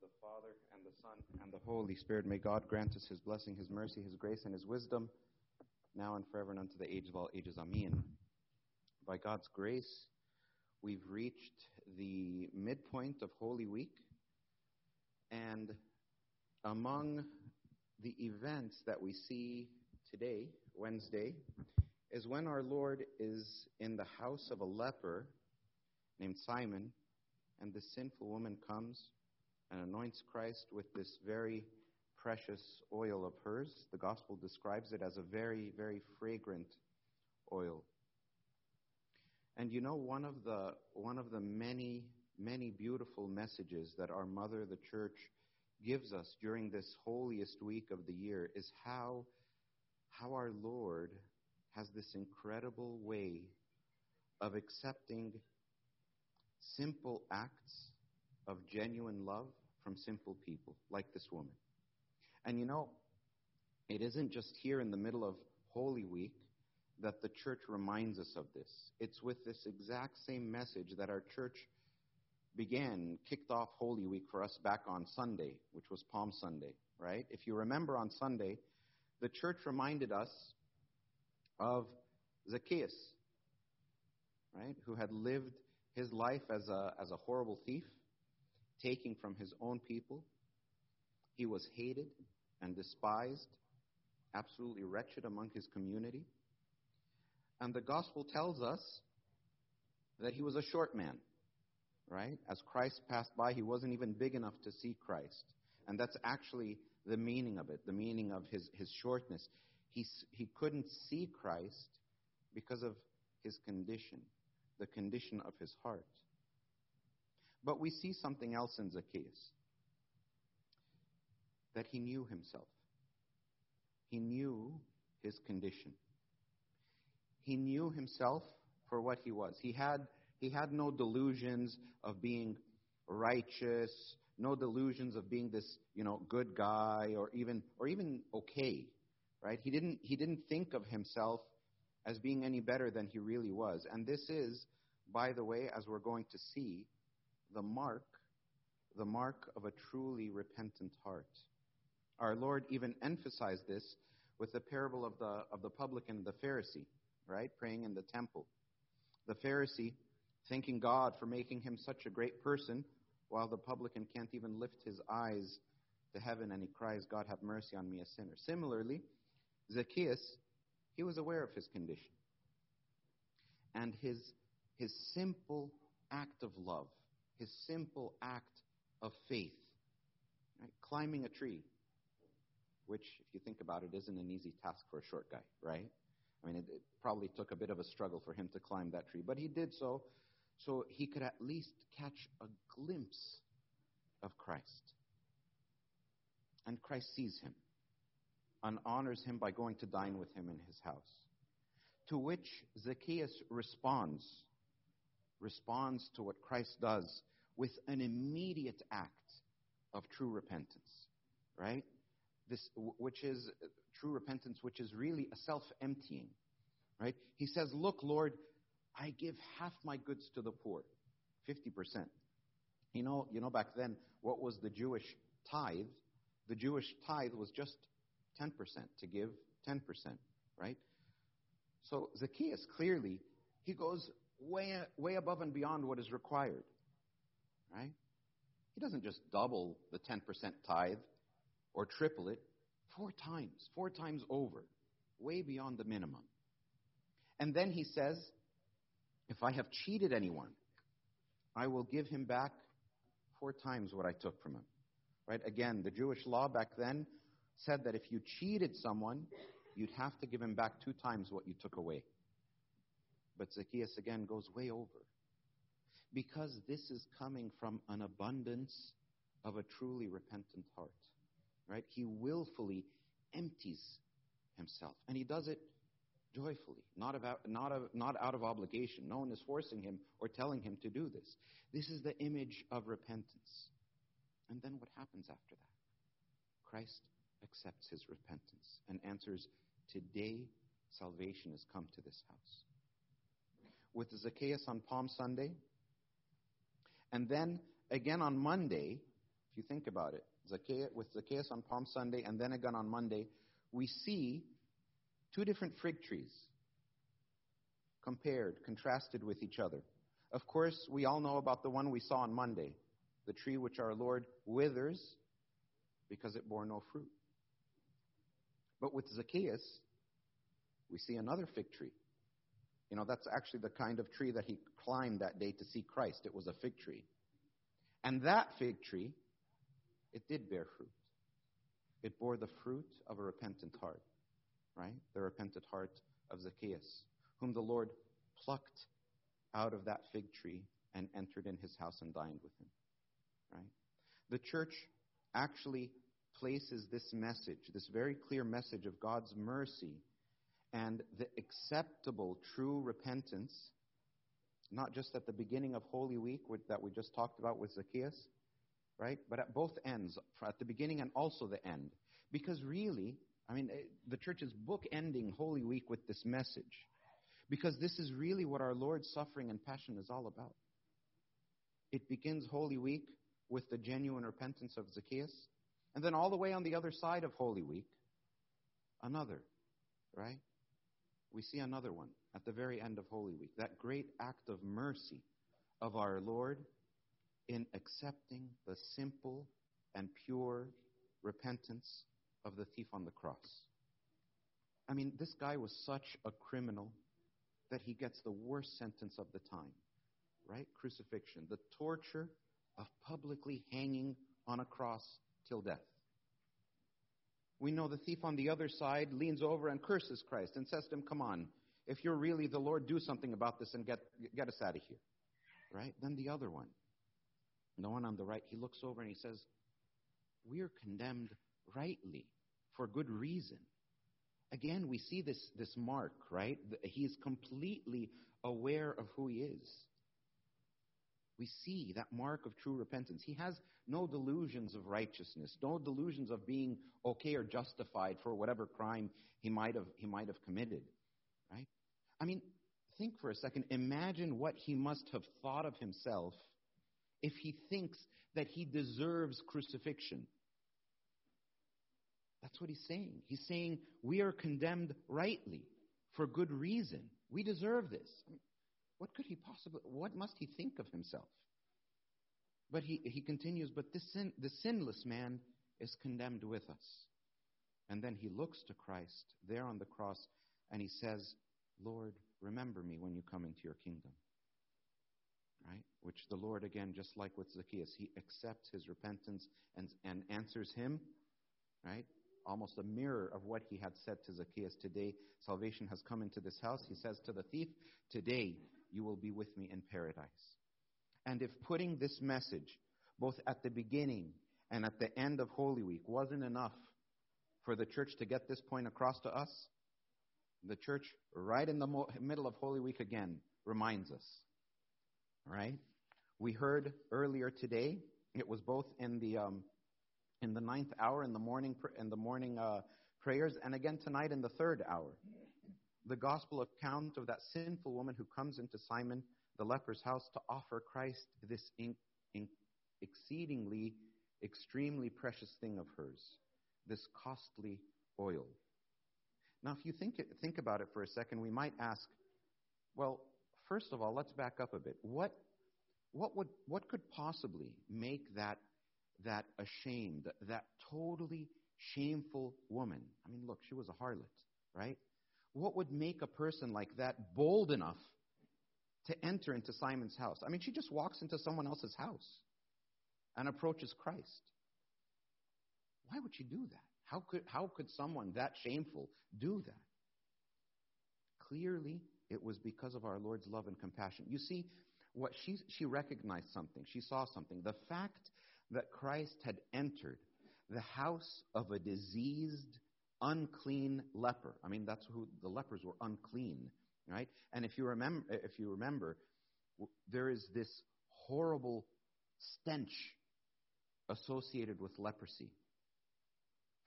the Father, and the Son, and the Holy Spirit. May God grant us His blessing, His mercy, His grace, and His wisdom, now and forever and unto the age of all ages. Amen. By God's grace, we've reached the midpoint of Holy Week, and among the events that we see today, Wednesday, is when our Lord is in the house of a leper named Simon, and the sinful woman comes and anoints Christ with this very precious oil of hers. The gospel describes it as a very, very fragrant oil. And you know, one of the one of the many, many beautiful messages that our mother, the church, gives us during this holiest week of the year is how how our Lord has this incredible way of accepting simple acts of genuine love from simple people, like this woman. And you know, it isn't just here in the middle of Holy Week that the church reminds us of this. It's with this exact same message that our church began, kicked off Holy Week for us back on Sunday, which was Palm Sunday, right? If you remember on Sunday, the church reminded us of Zacchaeus, right, who had lived his life as a, as a horrible thief, taking from his own people. He was hated and despised, absolutely wretched among his community. And the gospel tells us that he was a short man, right? As Christ passed by, he wasn't even big enough to see Christ. And that's actually the meaning of it, the meaning of his, his shortness. He, he couldn't see Christ because of his condition the condition of his heart. But we see something else in Zacchaeus that he knew himself. He knew his condition. He knew himself for what he was. He had, he had no delusions of being righteous, no delusions of being this, you know, good guy or even or even okay. Right? He didn't he didn't think of himself as being any better than he really was. And this is, by the way, as we're going to see, the mark, the mark of a truly repentant heart. Our Lord even emphasized this with the parable of the, of the publican and the Pharisee, right? Praying in the temple. The Pharisee thanking God for making him such a great person, while the publican can't even lift his eyes to heaven and he cries, God have mercy on me, a sinner. Similarly, Zacchaeus he was aware of his condition. And his, his simple act of love, his simple act of faith, right? climbing a tree, which, if you think about it, isn't an easy task for a short guy, right? I mean, it, it probably took a bit of a struggle for him to climb that tree, but he did so so he could at least catch a glimpse of Christ. And Christ sees him and honors him by going to dine with him in his house. To which Zacchaeus responds, responds to what Christ does with an immediate act of true repentance, right? This, which is true repentance, which is really a self emptying, right? He says, Look, Lord, I give half my goods to the poor, 50%. You know, you know, back then, what was the Jewish tithe? The Jewish tithe was just 10%, to give 10%, right? So Zacchaeus clearly, he goes way, way above and beyond what is required, right? He doesn't just double the 10% tithe or triple it four times, four times over, way beyond the minimum. And then he says, if I have cheated anyone, I will give him back four times what I took from him. Right? Again, the Jewish law back then said that if you cheated someone, you'd have to give him back two times what you took away. But Zacchaeus again goes way over. Because this is coming from an abundance of a truly repentant heart. Right? He willfully empties himself. And he does it joyfully, not, about, not, of, not out of obligation. No one is forcing him or telling him to do this. This is the image of repentance. And then what happens after that? Christ accepts his repentance and answers, Today salvation has come to this house. With Zacchaeus on Palm Sunday, and then again on Monday, If you think about it, Zacchaeus, with Zacchaeus on Palm Sunday and then again on Monday, we see two different fig trees compared, contrasted with each other. Of course, we all know about the one we saw on Monday, the tree which our Lord withers because it bore no fruit. But with Zacchaeus, we see another fig tree. You know, that's actually the kind of tree that he climbed that day to see Christ. It was a fig tree. And that fig tree, it did bear fruit. It bore the fruit of a repentant heart, right? The repentant heart of Zacchaeus, whom the Lord plucked out of that fig tree and entered in his house and dined with him, right? The church actually places this message, this very clear message of God's mercy and the acceptable true repentance, not just at the beginning of Holy Week that we just talked about with Zacchaeus, right? But at both ends, at the beginning and also the end. Because really, I mean, eh, the church is bookending Holy Week with this message. Because this is really what our Lord's suffering and passion is all about. It begins Holy Week with the genuine repentance of Zacchaeus. And then all the way on the other side of Holy Week, another, right? We see another one at the very end of Holy Week. That great act of mercy of our Lord in accepting the simple and pure repentance of the thief on the cross. I mean, this guy was such a criminal that he gets the worst sentence of the time, right? Crucifixion, the torture of publicly hanging on a cross till death. We know the thief on the other side leans over and curses Christ and says to him, Come on, if you're really the Lord, do something about this and get, get us out of here. Right? Then the other one, the one on the right, he looks over and he says, We are condemned rightly for good reason. Again, we see this, this mark, right? He's completely aware of who he is. We see that mark of true repentance. He has no delusions of righteousness, no delusions of being okay or justified for whatever crime he might have, he might have committed. Right? I mean, think for a second. Imagine what he must have thought of himself if he thinks that he deserves crucifixion. That's what he's saying. He's saying we are condemned rightly for good reason. We deserve this. I mean, what could he possibly, what must he think of himself? But he, he continues, but the, sin, the sinless man is condemned with us. And then he looks to Christ there on the cross and he says, Lord, remember me when you come into your kingdom. Right? Which the Lord, again, just like with Zacchaeus, he accepts his repentance and, and answers him. Right? Almost a mirror of what he had said to Zacchaeus. Today, salvation has come into this house. He says to the thief, Today you will be with me in paradise. And if putting this message, both at the beginning and at the end of Holy Week, wasn't enough for the church to get this point across to us, the church, right in the mo- middle of Holy Week again, reminds us. Right? We heard earlier today, it was both in the, um, in the ninth hour in the morning, pr- in the morning uh, prayers, and again tonight in the third hour the gospel account of that sinful woman who comes into Simon the leper's house to offer Christ this in, in exceedingly, extremely precious thing of hers, this costly oil. Now, if you think, think about it for a second, we might ask, well, first of all, let's back up a bit. What, what, would, what could possibly make that, that ashamed, that totally shameful woman? I mean, look, she was a harlot, right? What would make a person like that bold enough to enter into Simon's house? I mean, she just walks into someone else's house and approaches Christ. Why would she do that? How could, how could someone that shameful do that? Clearly, it was because of our Lord's love and compassion. You see, what she, she recognized something. She saw something. The fact that Christ had entered the house of a diseased unclean leper. I mean, that's who the lepers were unclean, right? And if you remember, if you remember, there is this horrible stench associated with leprosy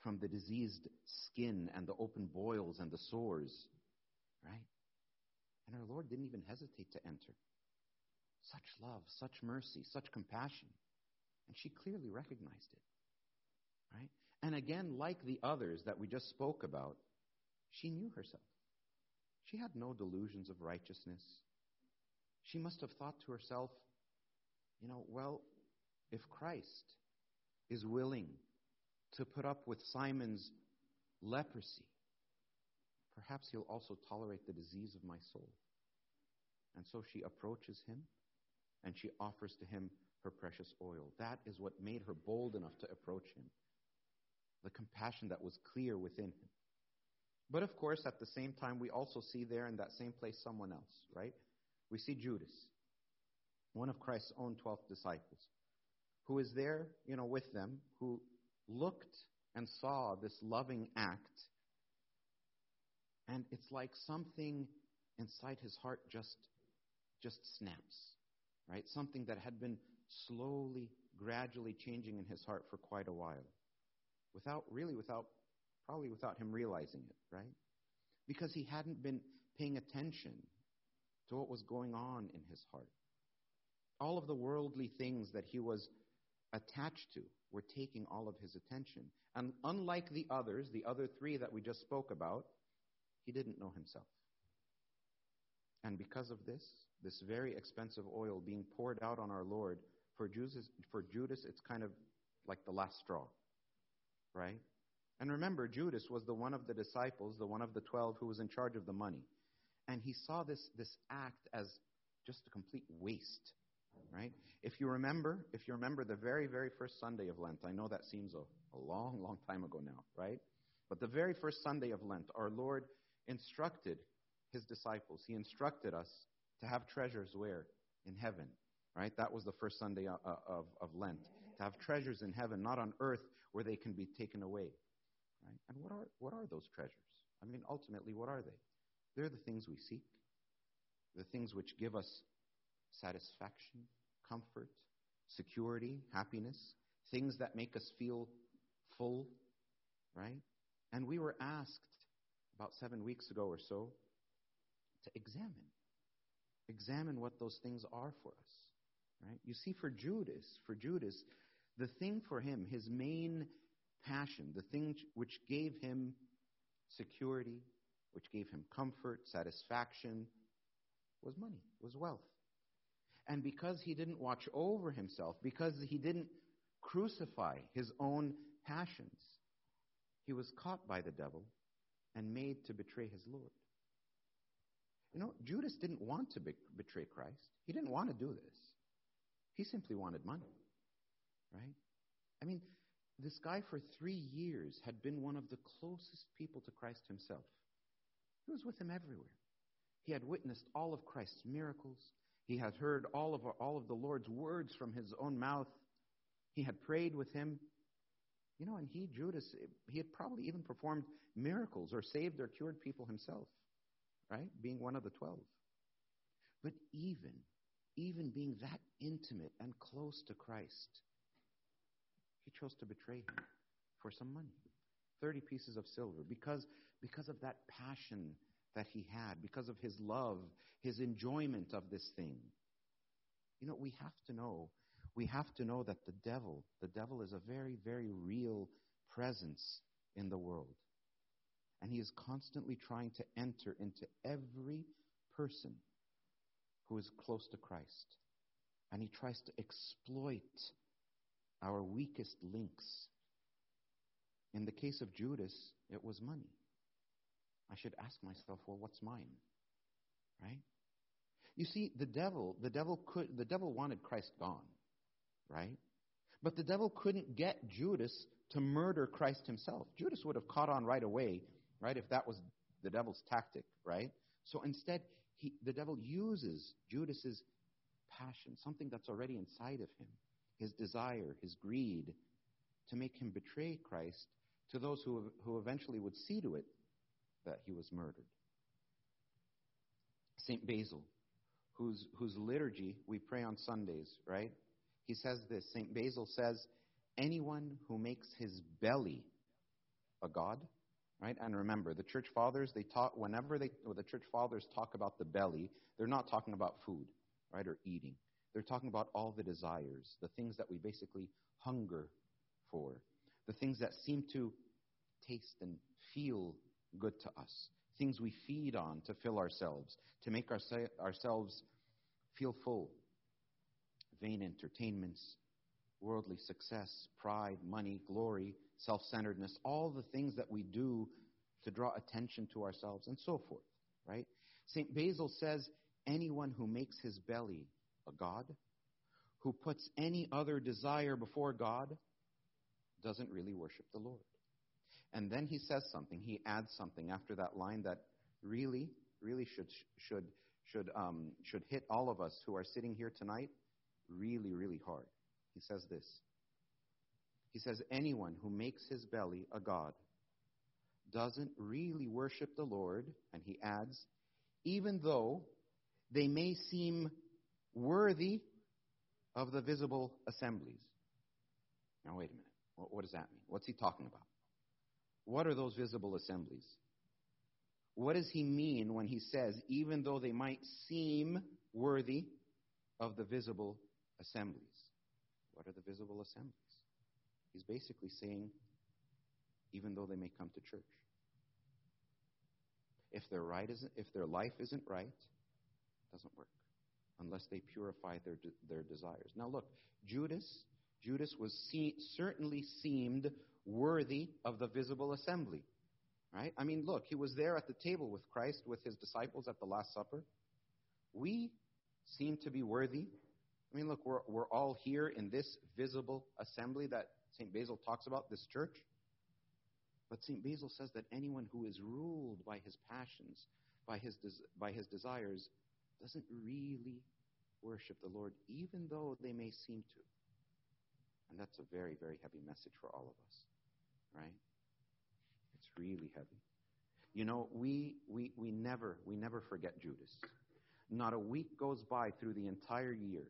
from the diseased skin and the open boils and the sores, right? And our Lord didn't even hesitate to enter. Such love, such mercy, such compassion. And she clearly recognized it. Right? And again, like the others that we just spoke about, she knew herself. She had no delusions of righteousness. She must have thought to herself, you know, well, if Christ is willing to put up with Simon's leprosy, perhaps he'll also tolerate the disease of my soul. And so she approaches him and she offers to him her precious oil. That is what made her bold enough to approach him. The compassion that was clear within him. But of course, at the same time, we also see there in that same place someone else, right? We see Judas, one of Christ's own 12 disciples, who is there, you know, with them, who looked and saw this loving act. And it's like something inside his heart just, just snaps, right? Something that had been slowly, gradually changing in his heart for quite a while. Without, really, without, probably without him realizing it, right? Because he hadn't been paying attention to what was going on in his heart. All of the worldly things that he was attached to were taking all of his attention. And unlike the others, the other three that we just spoke about, he didn't know himself. And because of this, this very expensive oil being poured out on our Lord, for Judas, for Judas, it's kind of like the last straw, right? And remember, Judas was the one of the disciples, the one of the twelve who was in charge of the money. And he saw this, this act as just a complete waste, right? If you remember, if you remember the very, very first Sunday of Lent, I know that seems a, a long, long time ago now, right? But the very first Sunday of Lent, our Lord instructed his disciples, he instructed us to have treasures where? In heaven, right? That was the first Sunday of, of, of Lent. To have treasures in heaven, not on earth where they can be taken away, right? And what are, what are those treasures? I mean, ultimately, what are they? They're the things we seek, the things which give us satisfaction, comfort, security, happiness, things that make us feel full, right? And we were asked about seven weeks ago or so to examine. Examine what those things are for us. Right? You see, for Judas, for Judas, the thing for him, his main passion, the thing which gave him security, which gave him comfort, satisfaction, was money, was wealth. And because he didn't watch over himself, because he didn't crucify his own passions, he was caught by the devil and made to betray his Lord. You know, Judas didn't want to be- betray Christ. He didn't want to do this. He simply wanted money, right? I mean, this guy for three years had been one of the closest people to Christ himself. He was with him everywhere. He had witnessed all of Christ's miracles. He had heard all of, all of the Lord's words from his own mouth. He had prayed with him. You know, and he, Judas, he had probably even performed miracles or saved or cured people himself, right? Being one of the twelve. But even, even being that intimate and close to Christ, he chose to betray him for some money 30 pieces of silver because, because of that passion that he had, because of his love, his enjoyment of this thing. You know, we have to know, we have to know that the devil, the devil is a very, very real presence in the world. And he is constantly trying to enter into every person who is close to Christ. And he tries to exploit our weakest links. In the case of Judas, it was money. I should ask myself, well, what's mine? Right? You see, the devil, the devil could, the devil wanted Christ gone, right? But the devil couldn't get Judas to murder Christ himself. Judas would have caught on right away, right, if that was the devil's tactic, right? So instead, he, the devil uses Judas's passion, something that's already inside of him, his desire, his greed, to make him betray Christ to those who, who eventually would see to it that he was murdered. St. Basil, whose, whose liturgy we pray on Sundays, right? He says this St. Basil says, anyone who makes his belly a god, right? And remember, the church fathers, they talk, whenever they, the church fathers talk about the belly, they're not talking about food, right, or eating. They're talking about all the desires, the things that we basically hunger for, the things that seem to taste and feel good to us, things we feed on to fill ourselves, to make our, ourselves feel full. Vain entertainments, worldly success, pride, money, glory, self centeredness, all the things that we do to draw attention to ourselves, and so forth, right? St. Basil says anyone who makes his belly a God, who puts any other desire before God, doesn't really worship the Lord. And then he says something, he adds something after that line that really, really should, should, should, um, should hit all of us who are sitting here tonight really, really hard. He says this. He says, anyone who makes his belly a God doesn't really worship the Lord, and he adds, even though they may seem worthy of the visible assemblies. Now, wait a minute. What, what does that mean? What's he talking about? What are those visible assemblies? What does he mean when he says, even though they might seem worthy of the visible assemblies? What are the visible assemblies? He's basically saying, even though they may come to church. If their, right if their life isn't right, it doesn't work unless they purify their, their desires. Now, look, Judas, Judas was see, certainly seemed worthy of the visible assembly. Right? I mean, look, he was there at the table with Christ, with his disciples at the Last Supper. We seem to be worthy. I mean, look, we're, we're all here in this visible assembly that St. Basil talks about, this church. But St. Basil says that anyone who is ruled by his passions, by his, des- by his desires, doesn't really worship the Lord, even though they may seem to. And that's a very, very heavy message for all of us, right? It's really heavy. You know, we, we, we never, we never forget Judas. Not a week goes by through the entire year.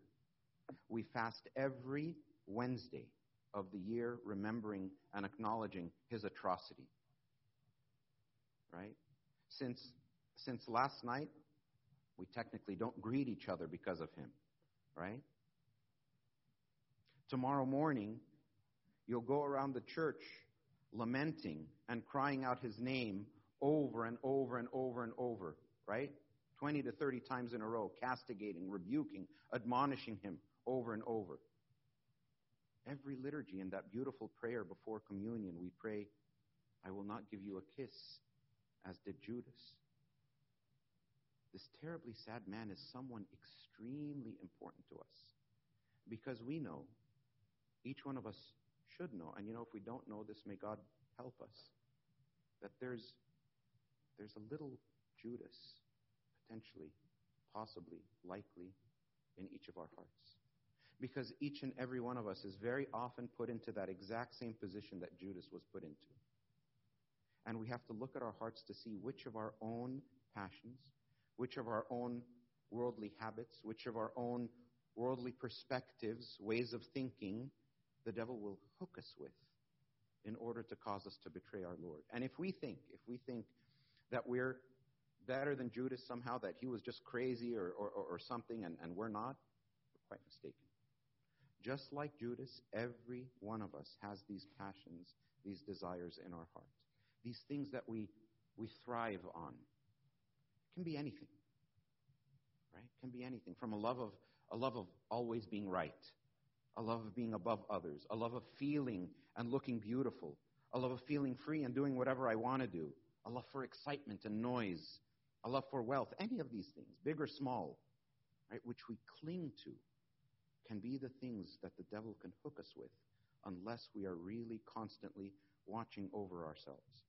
We fast every Wednesday of the year, remembering and acknowledging his atrocity. Right? Since, since last night, we technically don't greet each other because of him. Right? Tomorrow morning, you'll go around the church lamenting and crying out his name over and over and over and over, right? 20 to 30 times in a row, castigating, rebuking, admonishing him over and over. Every liturgy in that beautiful prayer before communion, we pray, I will not give you a kiss, as did Judas. This terribly sad man is someone extremely important to us because we know each one of us should know. And you know, if we don't know this, may God help us. That there's, there's a little Judas, potentially, possibly, likely, in each of our hearts. Because each and every one of us is very often put into that exact same position that Judas was put into. And we have to look at our hearts to see which of our own passions, which of our own worldly habits, which of our own worldly perspectives, ways of thinking, the devil will hook us with in order to cause us to betray our Lord. And if we think, if we think that we're better than Judas somehow, that he was just crazy or, or, or something and, and we're not, we're quite mistaken. Just like Judas, every one of us has these passions, these desires in our heart. These things that we, we thrive on. Can be anything. Right? Can be anything. From a love of a love of always being right a love of being above others, a love of feeling and looking beautiful, a love of feeling free and doing whatever I want to do, a love for excitement and noise, a love for wealth, any of these things, big or small, right, which we cling to, can be the things that the devil can hook us with unless we are really constantly watching over ourselves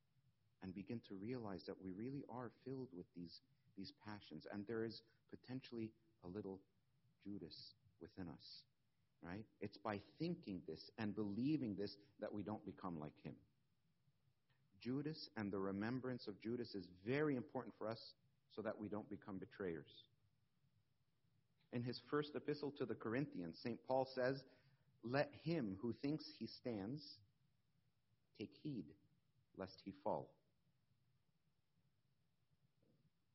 and begin to realize that we really are filled with these, these passions and there is potentially a little Judas within us right? It's by thinking this and believing this that we don't become like him. Judas and the remembrance of Judas is very important for us so that we don't become betrayers. In his first epistle to the Corinthians, St. Paul says, Let him who thinks he stands take heed lest he fall.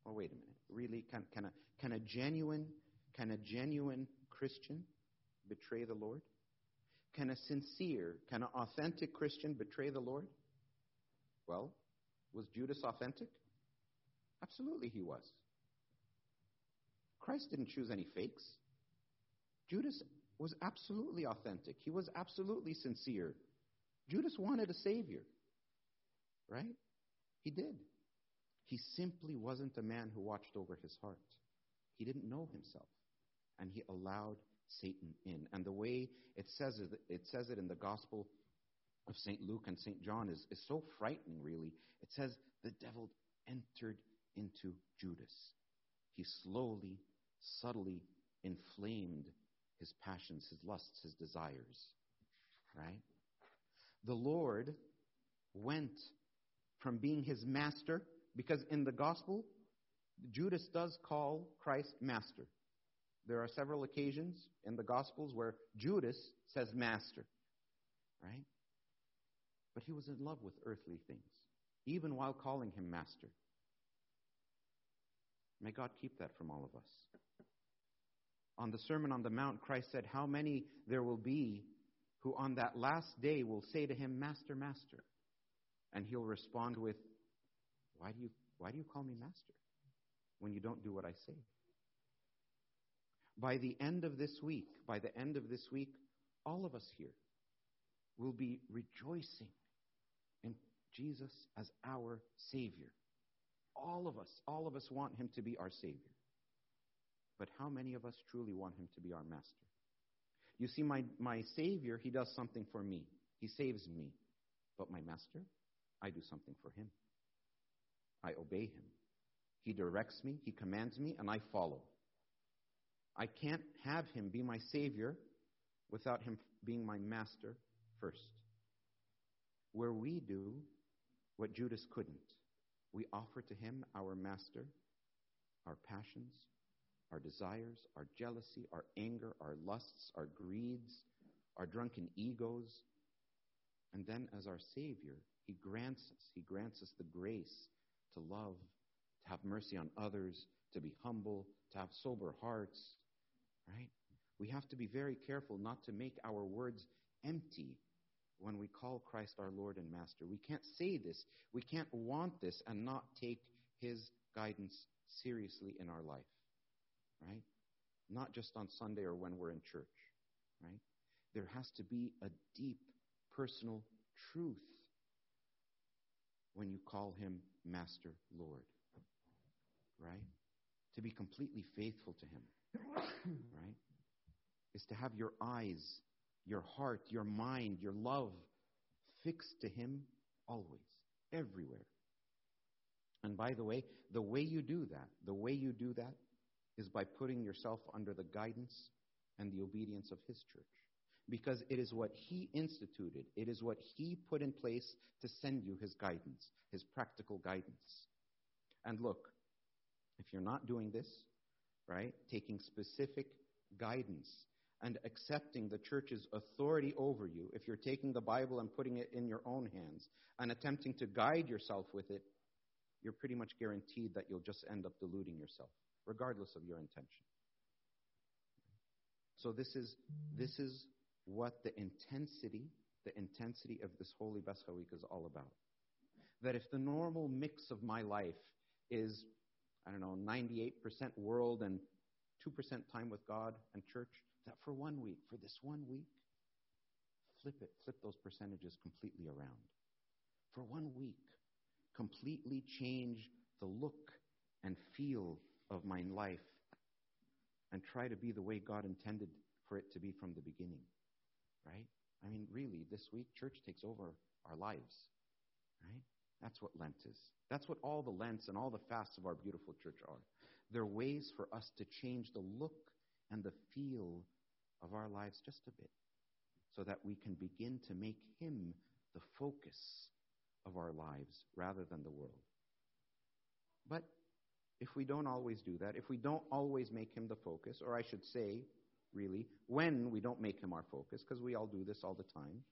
Oh, wait a minute. Really? Can, can, a, can a genuine can a genuine Christian betray the Lord? Can a sincere, can an authentic Christian betray the Lord? Well, was Judas authentic? Absolutely, he was. Christ didn't choose any fakes. Judas was absolutely authentic. He was absolutely sincere. Judas wanted a Savior, right? He did. He simply wasn't a man who watched over his heart. He didn't know himself, and he allowed Satan in. And the way it says it, it says it in the Gospel of St. Luke and St. John is, is so frightening, really. It says the devil entered into Judas. He slowly, subtly inflamed his passions, his lusts, his desires. Right? The Lord went from being his master, because in the gospel, Judas does call Christ master. There are several occasions in the gospels where Judas says master. Right? But he was in love with earthly things, even while calling him master. May God keep that from all of us. On the Sermon on the Mount, Christ said, How many there will be who on that last day will say to him, Master, Master. And he'll respond with, Why do you, why do you call me Master when you don't do what I say? By the end of this week, by the end of this week, all of us here will be rejoicing in Jesus as our Savior. All of us, all of us want Him to be our Savior. But how many of us truly want Him to be our Master? You see, my, my Savior, He does something for me. He saves me. But my Master, I do something for Him. I obey Him. He directs me, He commands me, and I follow. I can't have Him be my Savior without Him being my Master first. Where we do what Judas couldn't, we offer to Him our Master, our passions, our desires, our jealousy, our anger, our lusts, our greeds, our drunken egos. And then, as our Savior, He grants us, He grants us the grace to love, to have mercy on others, to be humble, to have sober hearts, right? We have to be very careful not to make our words empty when we call Christ our Lord and Master. We can't say this, we can't want this, and not take His guidance seriously in our life right? Not just on Sunday or when we're in church, right? There has to be a deep personal truth when you call him Master Lord, right? To be completely faithful to him, right? Is to have your eyes, your heart, your mind, your love fixed to him always, everywhere. And by the way, the way you do that, the way you do that is by putting yourself under the guidance and the obedience of His church. Because it is what He instituted, it is what He put in place to send you His guidance, His practical guidance. And look, if you're not doing this, right, taking specific guidance and accepting the church's authority over you, if you're taking the Bible and putting it in your own hands and attempting to guide yourself with it, you're pretty much guaranteed that you'll just end up deluding yourself regardless of your intention. So this is this is what the intensity, the intensity of this holy Bescha week is all about. That if the normal mix of my life is, I don't know, 98% world and 2% time with God and church, that for one week, for this one week, flip it, flip those percentages completely around. For one week, completely change the look and feel of my life and try to be the way God intended for it to be from the beginning. Right? I mean, really, this week, church takes over our lives. Right? That's what Lent is. That's what all the Lents and all the fasts of our beautiful church are. They're ways for us to change the look and the feel of our lives just a bit so that we can begin to make Him the focus of our lives rather than the world. But if we don't always do that, if we don't always make him the focus, or I should say, really, when we don't make him our focus, because we all do this all the time,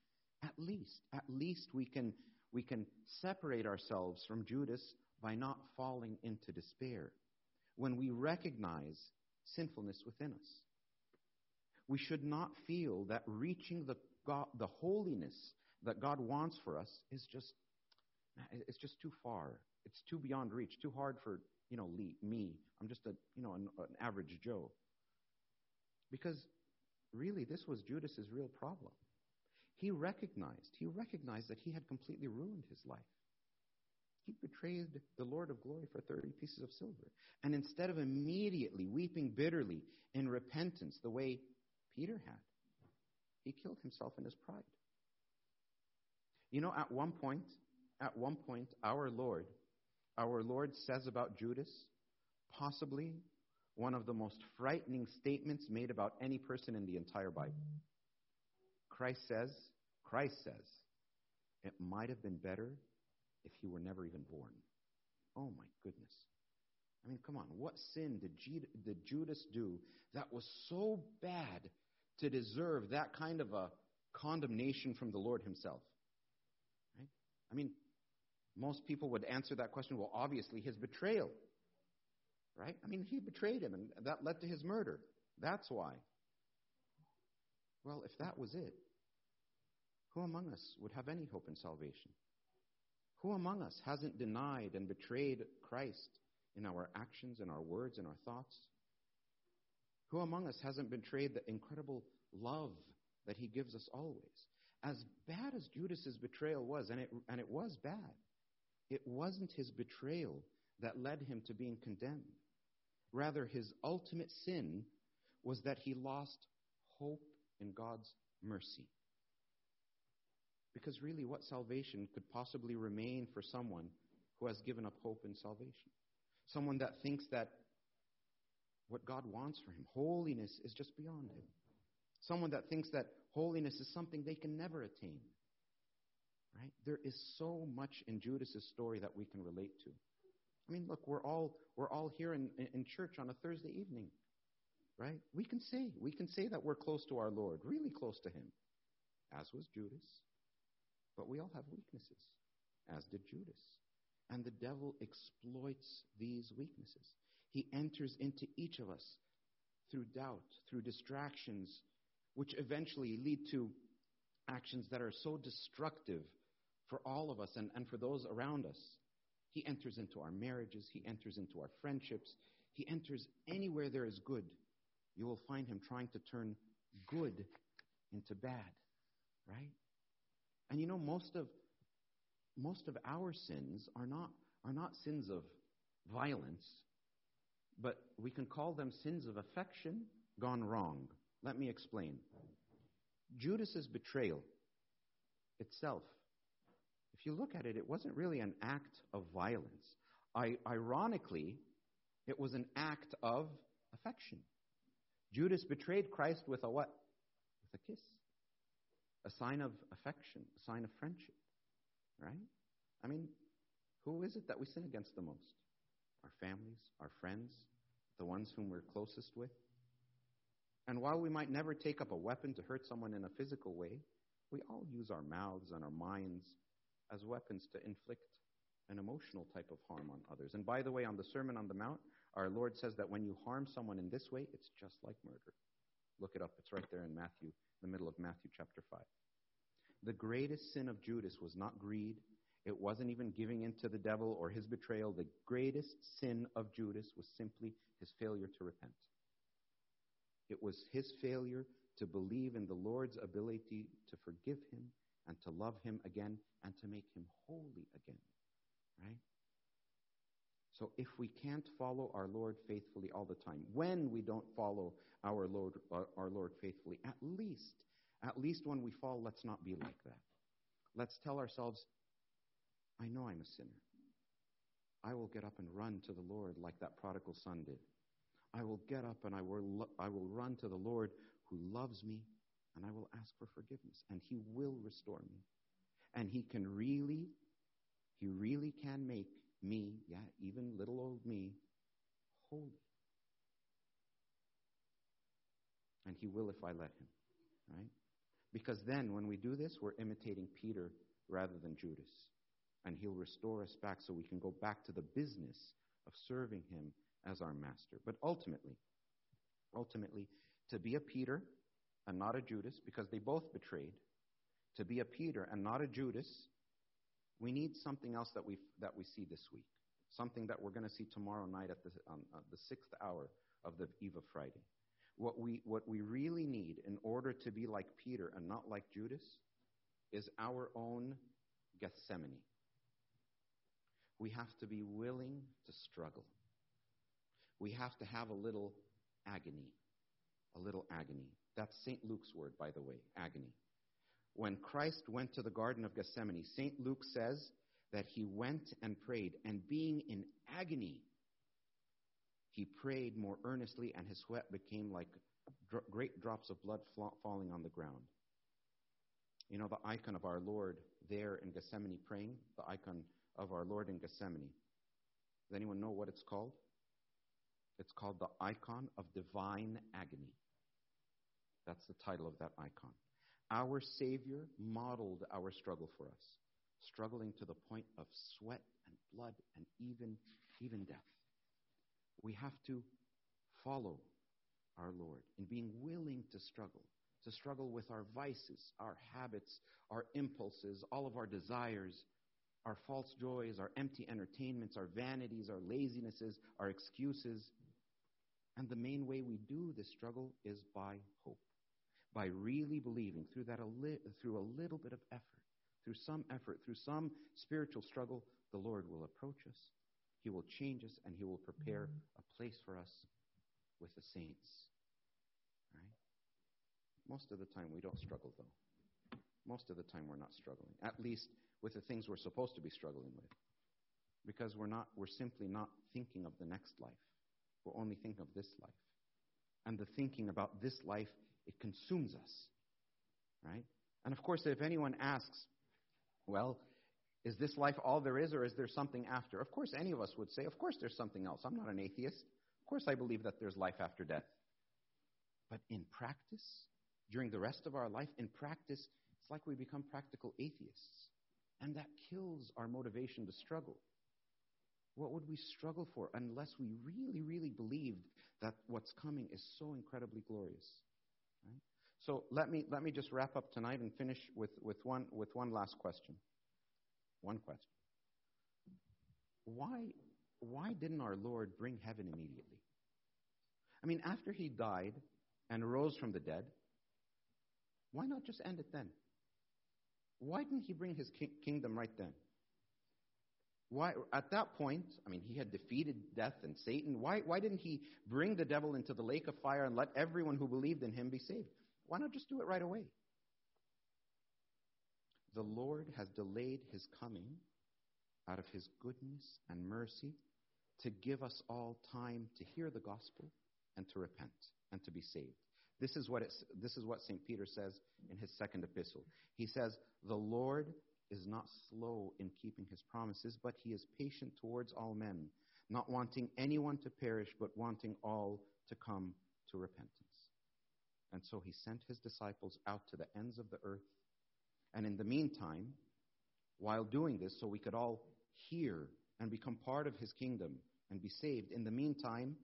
at least, at least we can, we can separate ourselves from Judas by not falling into despair when we recognize sinfulness within us. we should not feel that reaching the, God, the holiness that God wants for us is just, it's just too far. It's too beyond reach, too hard for, you know, me. I'm just a, you know, an, an average Joe. Because really, this was Judas's real problem. He recognized, he recognized that he had completely ruined his life. He betrayed the Lord of glory for 30 pieces of silver. And instead of immediately weeping bitterly in repentance the way Peter had, he killed himself in his pride. You know, at one point, at one point, our Lord, our Lord says about Judas, possibly one of the most frightening statements made about any person in the entire Bible. Christ says, Christ says, it might have been better if he were never even born. Oh my goodness. I mean, come on. What sin did, G- did Judas do that was so bad to deserve that kind of a condemnation from the Lord himself? Right? I mean, most people would answer that question well, obviously, his betrayal. Right? I mean, he betrayed him, and that led to his murder. That's why. Well, if that was it, who among us would have any hope in salvation? Who among us hasn't denied and betrayed Christ in our actions, in our words, in our thoughts? Who among us hasn't betrayed the incredible love that he gives us always? As bad as Judas's betrayal was, and it, and it was bad, it wasn't his betrayal that led him to being condemned. Rather, his ultimate sin was that he lost hope in God's mercy. Because really, what salvation could possibly remain for someone who has given up hope in salvation? Someone that thinks that what God wants for him, holiness, is just beyond him. Someone that thinks that holiness is something they can never attain. Right? There is so much in Judas's story that we can relate to. I mean, look, we're all we're all here in, in church on a Thursday evening, right? We can say we can say that we're close to our Lord, really close to Him, as was Judas. But we all have weaknesses, as did Judas. And the devil exploits these weaknesses. He enters into each of us through doubt, through distractions, which eventually lead to actions that are so destructive for all of us and, and for those around us. He enters into our marriages, he enters into our friendships, he enters anywhere there is good. You will find him trying to turn good into bad, right? And you know, most of most of our sins are not are not sins of violence, but we can call them sins of affection gone wrong. Let me explain. Judas's betrayal itself, if you look at it, it wasn't really an act of violence. I, ironically, it was an act of affection. Judas betrayed Christ with a what? With a kiss a sign of affection, a sign of friendship, right? I mean, who is it that we sin against the most? Our families, our friends, the ones whom we're closest with? And while we might never take up a weapon to hurt someone in a physical way, we all use our mouths and our minds as weapons to inflict an emotional type of harm on others. And by the way, on the Sermon on the Mount, our Lord says that when you harm someone in this way, it's just like murder. Look it up, it's right there in Matthew the middle of Matthew chapter 5. The greatest sin of Judas was not greed. It wasn't even giving in to the devil or his betrayal. The greatest sin of Judas was simply his failure to repent. It was his failure to believe in the Lord's ability to forgive him and to love him again and to make him holy again. Right? So if we can't follow our Lord faithfully all the time, when we don't follow our Lord, uh, our Lord faithfully, at least, at least when we fall, let's not be like that. Let's tell ourselves, I know I'm a sinner. I will get up and run to the Lord like that prodigal son did. I will get up and I will, I will run to the Lord who loves me and I will ask for forgiveness and he will restore me. And he can really, he really can make me, yeah, even little old me, holy. And he will if I let him, right? Because then when we do this, we're imitating Peter rather than Judas. And he'll restore us back so we can go back to the business of serving him as our master. But ultimately, ultimately, to be a Peter and not a Judas, because they both betrayed, to be a Peter and not a Judas, we need something else that we that we see this week. Something that we're going to see tomorrow night at the um, uh, the sixth hour of the Eve of Friday. What we what we really need in order to be like Peter and not like Judas is our own Gethsemane. We have to be willing to struggle. We have to have a little agony. A little agony. That's St. Luke's word, by the way, agony. When Christ went to the Garden of Gethsemane, St. Luke says that he went and prayed, and being in agony, he prayed more earnestly, and his sweat became like dr- great drops of blood falling on the ground. You know, the icon of our Lord there in Gethsemane praying, the icon of our Lord in Gethsemane. Does anyone know what it's called? It's called the icon of divine agony. That's the title of that icon. Our Savior modeled our struggle for us, struggling to the point of sweat and blood and even, even death. We have to follow our Lord in being willing to struggle, to struggle with our vices, our habits, our impulses, all of our desires, our false joys, our empty entertainments, our vanities, our lazinesses, our excuses. And the main way we do this struggle is by hope by really believing through that a li- through a little bit of effort, through some effort, through some spiritual struggle, the Lord will approach us. He will change us and he will prepare a place for us with the saints. Right? Most of the time we don't struggle though. Most of the time we're not struggling. At least with the things we're supposed to be struggling with. Because we're not we're simply not thinking of the next life. We're only thinking of this life. And the thinking about this life it consumes us. Right? And of course, if anyone asks, well, is this life all there is, or is there something after? Of course, any of us would say, of course, there's something else. I'm not an atheist. Of course, I believe that there's life after death. But in practice, during the rest of our life, in practice, it's like we become practical atheists. And that kills our motivation to struggle. What would we struggle for unless we really, really believed that what's coming is so incredibly glorious? So let me, let me just wrap up tonight and finish with, with, one, with one last question. One question. Why, why didn't our Lord bring heaven immediately? I mean, after he died and rose from the dead, why not just end it then? Why didn't he bring his ki- kingdom right then? Why, at that point, I mean, he had defeated death and Satan. Why, why didn't he bring the devil into the lake of fire and let everyone who believed in him be saved? Why not just do it right away? The Lord has delayed his coming out of his goodness and mercy to give us all time to hear the gospel and to repent and to be saved. This is what, this is what St. Peter says in his second epistle. He says, The Lord is not slow in keeping his promises, but he is patient towards all men, not wanting anyone to perish, but wanting all to come to repentance. And so he sent his disciples out to the ends of the earth. And in the meantime, while doing this, so we could all hear and become part of his kingdom and be saved, in the meantime,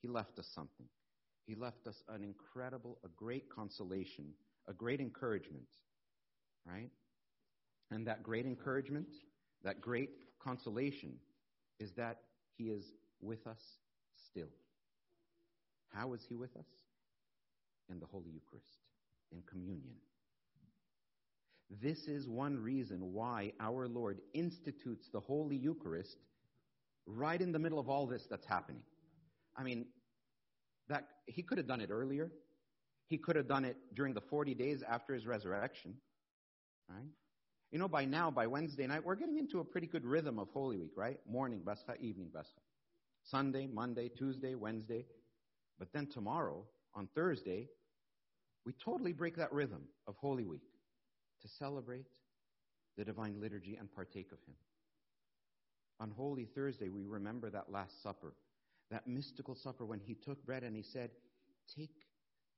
he left us something. He left us an incredible, a great consolation, a great encouragement, right? And that great encouragement, that great consolation, is that He is with us still. How is He with us? In the Holy Eucharist, in communion. This is one reason why our Lord institutes the Holy Eucharist right in the middle of all this that's happening. I mean, that he could have done it earlier. He could have done it during the 40 days after his resurrection, right? You know, by now, by Wednesday night, we're getting into a pretty good rhythm of Holy Week, right? Morning, Pascha, evening, Pascha. Sunday, Monday, Tuesday, Wednesday. But then tomorrow, on Thursday, we totally break that rhythm of Holy Week to celebrate the divine liturgy and partake of Him. On Holy Thursday, we remember that Last Supper, that mystical supper when He took bread and He said, Take,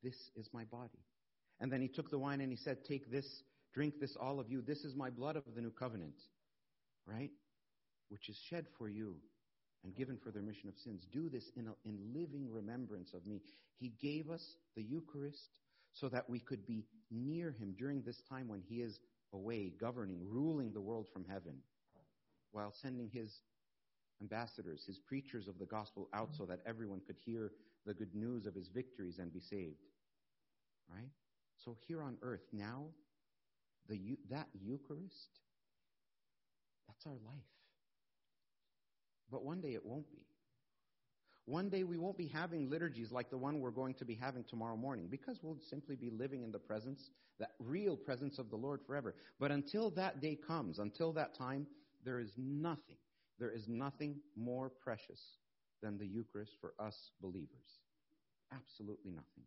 this is my body. And then He took the wine and He said, Take this Drink this, all of you. This is my blood of the new covenant, right? Which is shed for you and given for the remission of sins. Do this in, a, in living remembrance of me. He gave us the Eucharist so that we could be near him during this time when he is away, governing, ruling the world from heaven, while sending his ambassadors, his preachers of the gospel out so that everyone could hear the good news of his victories and be saved. Right? So here on earth now, the that Eucharist, that's our life. But one day it won't be. One day we won't be having liturgies like the one we're going to be having tomorrow morning because we'll simply be living in the presence, that real presence of the Lord forever. But until that day comes, until that time, there is nothing, there is nothing more precious than the Eucharist for us believers. Absolutely nothing.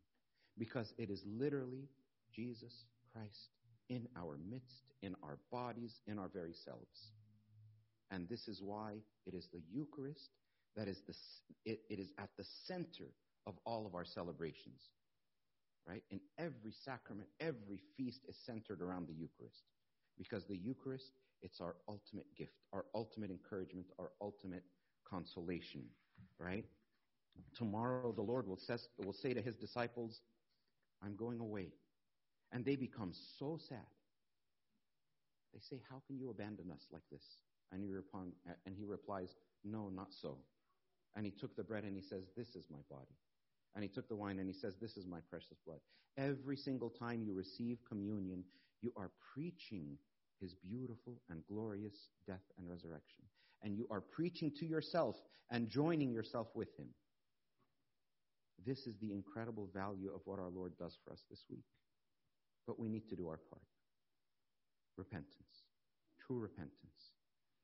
Because it is literally Jesus Christ in our midst, in our bodies, in our very selves. And this is why it is the Eucharist that is the, it, it is at the center of all of our celebrations. Right? In every sacrament, every feast is centered around the Eucharist. Because the Eucharist, it's our ultimate gift, our ultimate encouragement, our ultimate consolation. Right? Tomorrow the Lord will, says, will say to his disciples, I'm going away. And they become so sad. They say, How can you abandon us like this? And he, and he replies, No, not so. And he took the bread and he says, This is my body. And he took the wine and he says, This is my precious blood. Every single time you receive communion, you are preaching his beautiful and glorious death and resurrection. And you are preaching to yourself and joining yourself with him. This is the incredible value of what our Lord does for us this week. But we need to do our part. Repentance, true repentance,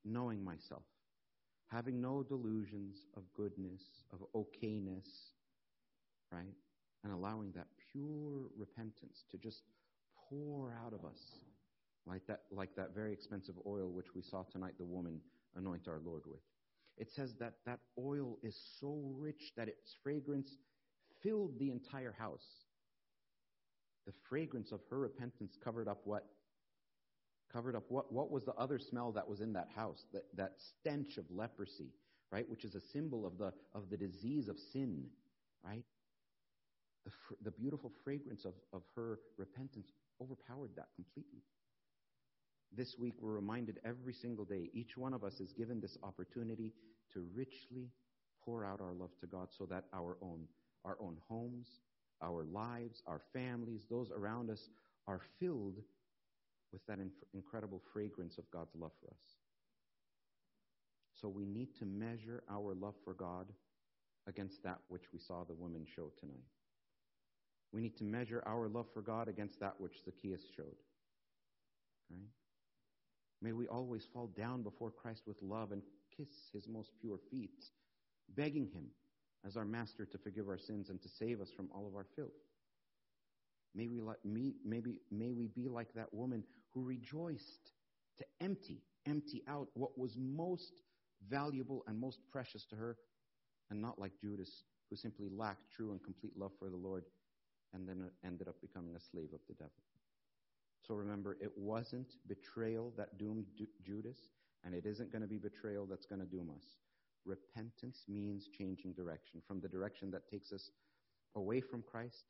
knowing myself, having no delusions of goodness, of okayness, right? And allowing that pure repentance to just pour out of us like that, like that very expensive oil which we saw tonight the woman anoint our Lord with. It says that that oil is so rich that its fragrance filled the entire house. The fragrance of her repentance covered up what? Covered up what? What was the other smell that was in that house? That, that stench of leprosy, right? Which is a symbol of the, of the disease of sin, right? The, fr- the beautiful fragrance of, of her repentance overpowered that completely. This week, we're reminded every single day, each one of us is given this opportunity to richly pour out our love to God so that our own, our own homes, our lives, our families, those around us are filled with that inf- incredible fragrance of God's love for us. So we need to measure our love for God against that which we saw the woman show tonight. We need to measure our love for God against that which Zacchaeus showed. Right? May we always fall down before Christ with love and kiss his most pure feet, begging him as our master to forgive our sins and to save us from all of our filth. May we, like, me, maybe, may we be like that woman who rejoiced to empty, empty out what was most valuable and most precious to her, and not like Judas, who simply lacked true and complete love for the Lord and then uh, ended up becoming a slave of the devil. So remember, it wasn't betrayal that doomed Judas, and it isn't going to be betrayal that's going to doom us. Repentance means changing direction from the direction that takes us away from Christ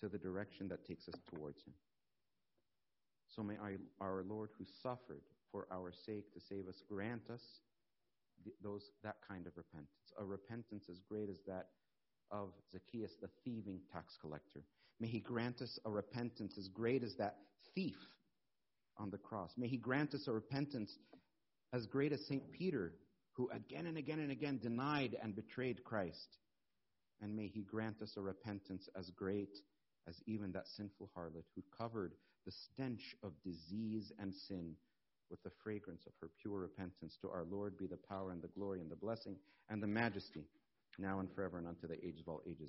to the direction that takes us towards Him. So may our Lord, who suffered for our sake to save us, grant us those, that kind of repentance, a repentance as great as that of Zacchaeus, the thieving tax collector. May He grant us a repentance as great as that thief on the cross. May He grant us a repentance as great as St. Peter, who again and again and again denied and betrayed Christ. And may He grant us a repentance as great as even that sinful harlot who covered the stench of disease and sin with the fragrance of her pure repentance. To our Lord be the power and the glory and the blessing and the majesty, now and forever and unto the ages of all ages.